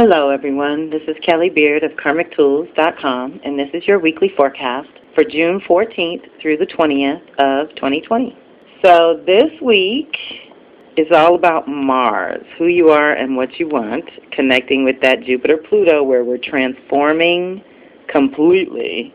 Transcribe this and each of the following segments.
Hello, everyone. This is Kelly Beard of KarmicTools.com, and this is your weekly forecast for June 14th through the 20th of 2020. So this week is all about Mars, who you are and what you want, connecting with that Jupiter-Pluto where we're transforming completely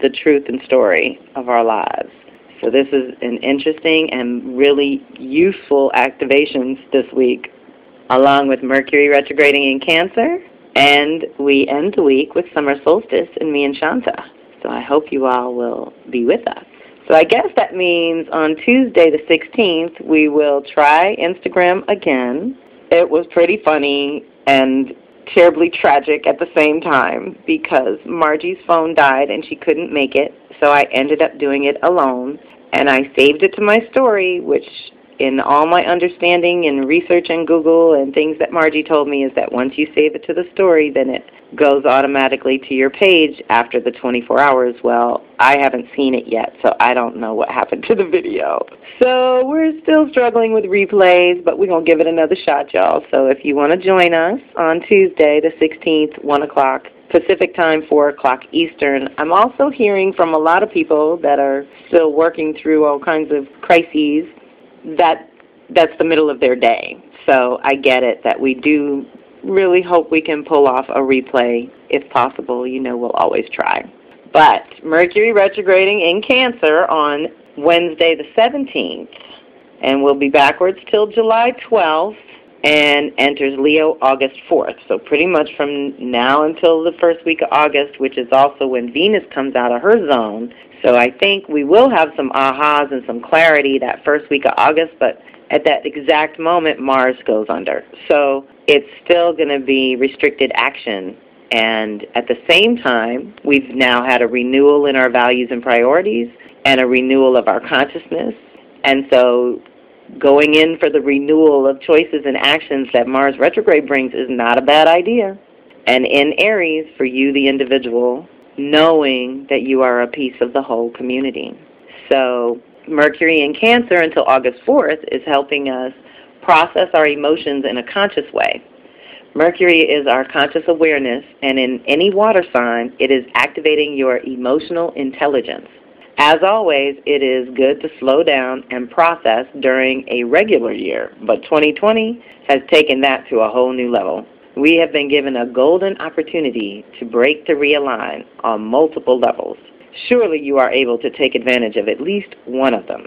the truth and story of our lives. So this is an interesting and really useful activations this week along with Mercury retrograding in Cancer. And we end the week with summer solstice in me and Shanta. So I hope you all will be with us. So I guess that means on Tuesday the 16th, we will try Instagram again. It was pretty funny and terribly tragic at the same time because Margie's phone died and she couldn't make it. So I ended up doing it alone. And I saved it to my story, which in all my understanding and research in Google and things that Margie told me is that once you save it to the story, then it goes automatically to your page after the 24 hours. Well, I haven't seen it yet, so I don't know what happened to the video. So we're still struggling with replays, but we're going to give it another shot, y'all. So if you want to join us on Tuesday, the 16th, 1 o'clock, Pacific time, 4 o'clock Eastern. I'm also hearing from a lot of people that are still working through all kinds of crises that that's the middle of their day. So I get it that we do really hope we can pull off a replay if possible. You know, we'll always try. But Mercury retrograding in Cancer on Wednesday the 17th, and we'll be backwards till July 12th and enters Leo August 4th. So pretty much from now until the first week of August, which is also when Venus comes out of her zone, so I think we will have some ahas and some clarity that first week of August, but at that exact moment, Mars goes under. So it's still going to be restricted action. And at the same time, we've now had a renewal in our values and priorities and a renewal of our consciousness. And so going in for the renewal of choices and actions that Mars retrograde brings is not a bad idea. And in Aries, for you, the individual, knowing that you are a piece of the whole community. So Mercury in Cancer until August 4th is helping us process our emotions in a conscious way. Mercury is our conscious awareness, and in any water sign, it is activating your emotional intelligence. As always, it is good to slow down and process during a regular year, but 2020 has taken that to a whole new level. We have been given a golden opportunity to break the realign on multiple levels. Surely you are able to take advantage of at least one of them.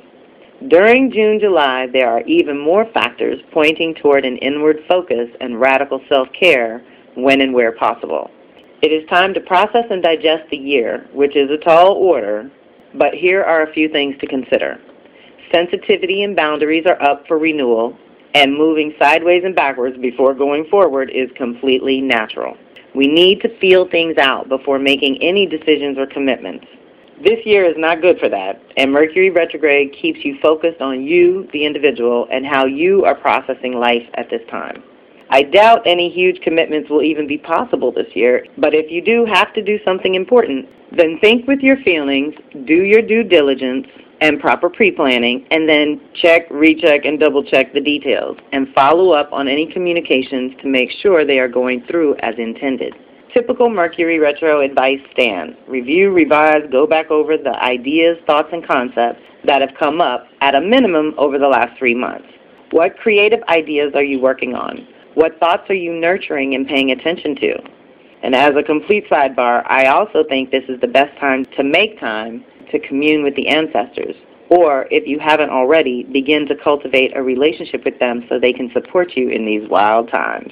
During June July, there are even more factors pointing toward an inward focus and radical self care when and where possible. It is time to process and digest the year, which is a tall order, but here are a few things to consider. Sensitivity and boundaries are up for renewal, and moving sideways and backwards before going forward is completely natural. We need to feel things out before making any decisions or commitments. This year is not good for that, and Mercury retrograde keeps you focused on you, the individual, and how you are processing life at this time. I doubt any huge commitments will even be possible this year, but if you do have to do something important, then think with your feelings, do your due diligence, and proper pre-planning, and then check, recheck, and double-check the details, and follow up on any communications to make sure they are going through as intended. Typical Mercury retro advice stands. Review, revise, go back over the ideas, thoughts, and concepts that have come up at a minimum over the last three months. What creative ideas are you working on? What thoughts are you nurturing and paying attention to? And as a complete sidebar, I also think this is the best time to make time to commune with the ancestors. Or, if you haven't already, begin to cultivate a relationship with them so they can support you in these wild times.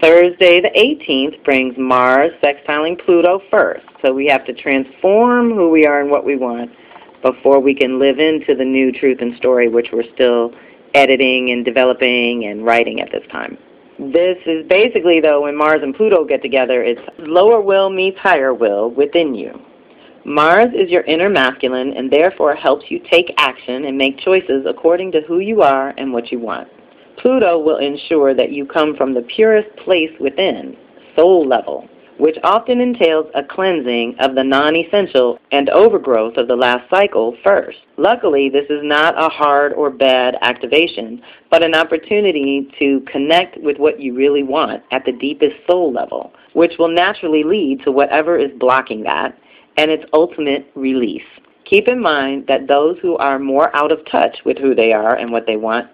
Thursday the 18th brings Mars sextiling Pluto first. So we have to transform who we are and what we want before we can live into the new truth and story, which we're still editing and developing and writing at this time. This is basically, though, when Mars and Pluto get together, it's lower will meets higher will within you. Mars is your inner masculine and therefore helps you take action and make choices according to who you are and what you want. Pluto will ensure that you come from the purest place within, soul level, which often entails a cleansing of the non-essential and overgrowth of the last cycle first. Luckily, this is not a hard or bad activation, but an opportunity to connect with what you really want at the deepest soul level, which will naturally lead to whatever is blocking that and its ultimate release. Keep in mind that those who are more out of touch with who they are and what they want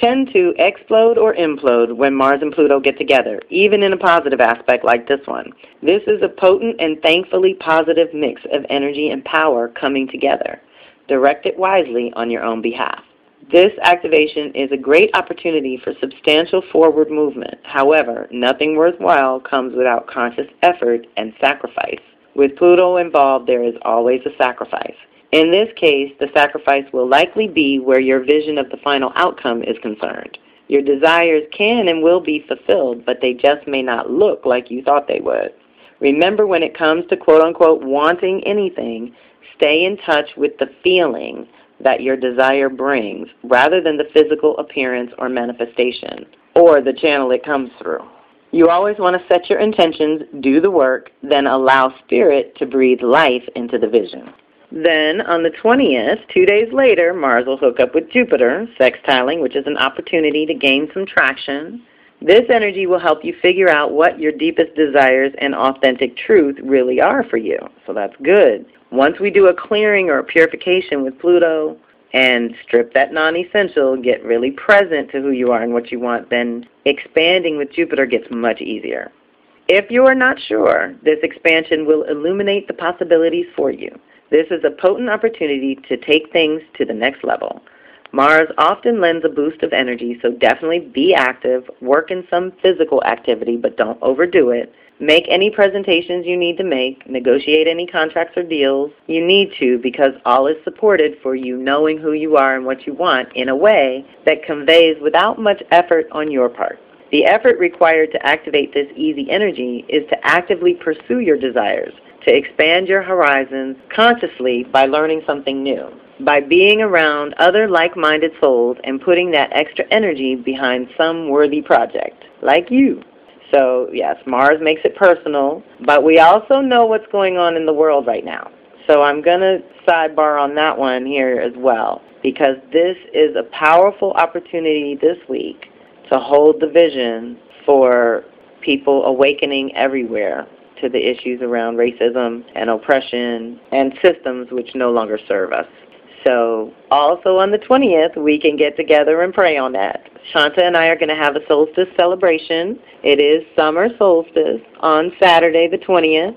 tend to explode or implode when Mars and Pluto get together, even in a positive aspect like this one. This is a potent and thankfully positive mix of energy and power coming together. Direct it wisely on your own behalf. This activation is a great opportunity for substantial forward movement. However, nothing worthwhile comes without conscious effort and sacrifice. With Pluto involved, there is always a sacrifice. In this case, the sacrifice will likely be where your vision of the final outcome is concerned. Your desires can and will be fulfilled, but they just may not look like you thought they would. Remember, when it comes to quote unquote wanting anything, stay in touch with the feeling that your desire brings rather than the physical appearance or manifestation or the channel it comes through. You always want to set your intentions, do the work, then allow Spirit to breathe life into the vision. Then on the 20th, two days later, Mars will hook up with Jupiter, sextiling, which is an opportunity to gain some traction. This energy will help you figure out what your deepest desires and authentic truth really are for you. So that's good. Once we do a clearing or a purification with Pluto and strip that non essential, get really present to who you are and what you want, then expanding with Jupiter gets much easier. If you are not sure, this expansion will illuminate the possibilities for you. This is a potent opportunity to take things to the next level. Mars often lends a boost of energy, so definitely be active, work in some physical activity, but don't overdo it. Make any presentations you need to make, negotiate any contracts or deals you need to because all is supported for you knowing who you are and what you want in a way that conveys without much effort on your part. The effort required to activate this easy energy is to actively pursue your desires, to expand your horizons consciously by learning something new, by being around other like minded souls and putting that extra energy behind some worthy project, like you. So, yes, Mars makes it personal, but we also know what's going on in the world right now. So, I'm going to sidebar on that one here as well, because this is a powerful opportunity this week to hold the vision for people awakening everywhere to the issues around racism and oppression and systems which no longer serve us. So, also on the 20th, we can get together and pray on that. Shanta and I are going to have a solstice celebration. It is summer solstice on Saturday, the 20th.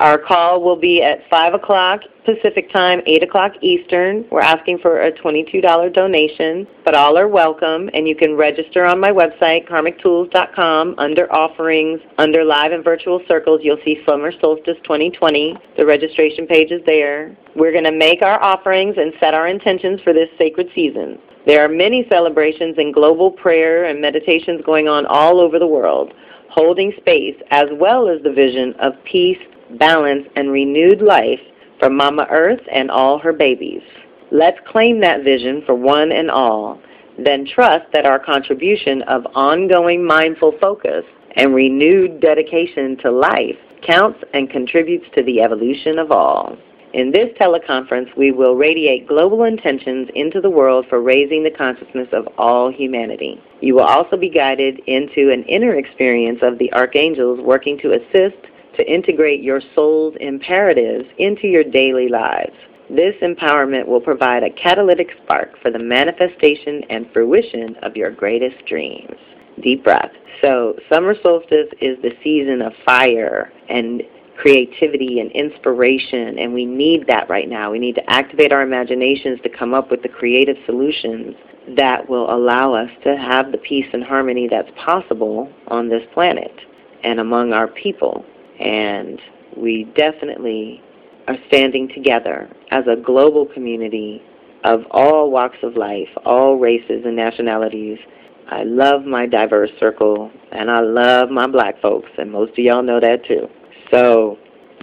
Our call will be at 5 o'clock Pacific Time, 8 o'clock Eastern. We're asking for a $22 donation, but all are welcome, and you can register on my website, karmictools.com, under offerings, under live and virtual circles. You'll see Summer Solstice 2020. The registration page is there. We're going to make our offerings and set our intentions for this sacred season. There are many celebrations and global prayer and meditations going on all over the world, holding space as well as the vision of peace balance, and renewed life for Mama Earth and all her babies. Let's claim that vision for one and all, then trust that our contribution of ongoing mindful focus and renewed dedication to life counts and contributes to the evolution of all. In this teleconference, we will radiate global intentions into the world for raising the consciousness of all humanity. You will also be guided into an inner experience of the archangels working to assist to integrate your soul's imperatives into your daily lives. This empowerment will provide a catalytic spark for the manifestation and fruition of your greatest dreams. Deep breath. So, summer solstice is the season of fire and creativity and inspiration, and we need that right now. We need to activate our imaginations to come up with the creative solutions that will allow us to have the peace and harmony that's possible on this planet and among our people. And we definitely are standing together as a global community of all walks of life, all races and nationalities. I love my diverse circle, and I love my black folks, and most of y'all know that too. So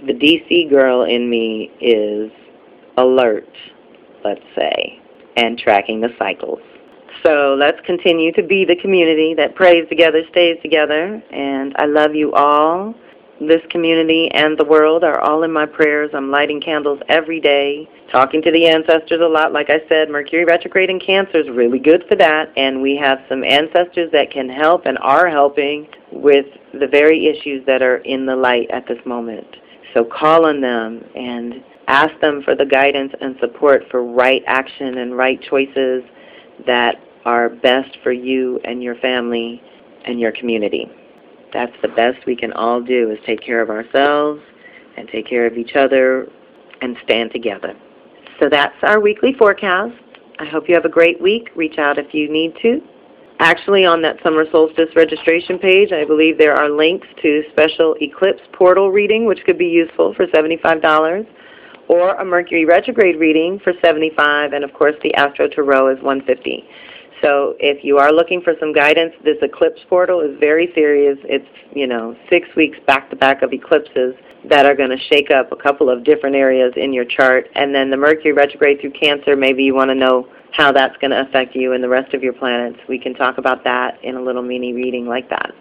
the DC girl in me is alert, let's say, and tracking the cycles. So let's continue to be the community that prays together, stays together, and I love you all this community and the world are all in my prayers. I'm lighting candles every day, talking to the ancestors a lot. Like I said, Mercury retrograde in Cancer is really good for that, and we have some ancestors that can help and are helping with the very issues that are in the light at this moment. So call on them and ask them for the guidance and support for right action and right choices that are best for you and your family and your community. That's the best we can all do is take care of ourselves and take care of each other and stand together. So that's our weekly forecast. I hope you have a great week. Reach out if you need to. Actually, on that summer solstice registration page, I believe there are links to special eclipse portal reading, which could be useful for $75, or a Mercury retrograde reading for $75, and of course the Astro Tarot is $150. So if you are looking for some guidance, this eclipse portal is very serious. It's, you know, six weeks back to back of eclipses that are going to shake up a couple of different areas in your chart. And then the Mercury retrograde through Cancer, maybe you want to know how that's going to affect you and the rest of your planets. We can talk about that in a little mini reading like that.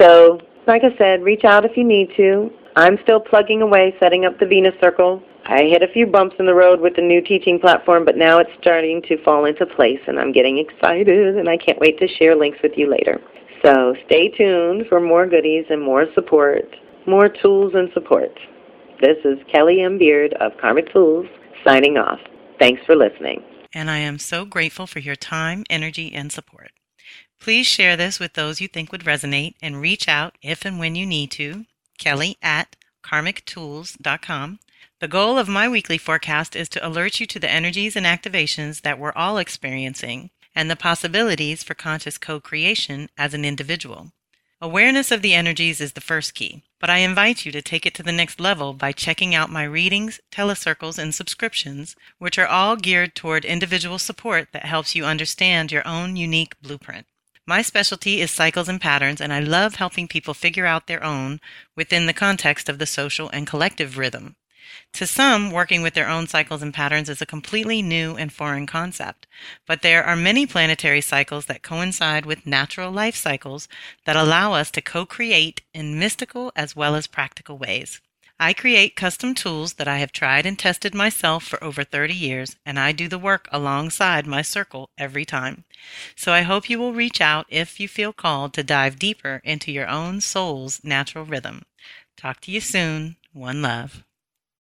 So, like I said, reach out if you need to. I'm still plugging away, setting up the Venus Circle I hit a few bumps in the road with the new teaching platform, but now it's starting to fall into place, and I'm getting excited, and I can't wait to share links with you later. So stay tuned for more goodies and more support, more tools and support. This is Kelly M. Beard of Karmic Tools signing off. Thanks for listening. And I am so grateful for your time, energy, and support. Please share this with those you think would resonate and reach out if and when you need to. Kelly at karmictools.com the goal of my weekly forecast is to alert you to the energies and activations that we're all experiencing and the possibilities for conscious co creation as an individual. Awareness of the energies is the first key, but I invite you to take it to the next level by checking out my readings, telecircles, and subscriptions, which are all geared toward individual support that helps you understand your own unique blueprint. My specialty is cycles and patterns, and I love helping people figure out their own within the context of the social and collective rhythm. To some, working with their own cycles and patterns is a completely new and foreign concept, but there are many planetary cycles that coincide with natural life cycles that allow us to co-create in mystical as well as practical ways. I create custom tools that I have tried and tested myself for over 30 years, and I do the work alongside my circle every time. So I hope you will reach out if you feel called to dive deeper into your own soul's natural rhythm. Talk to you soon. One love.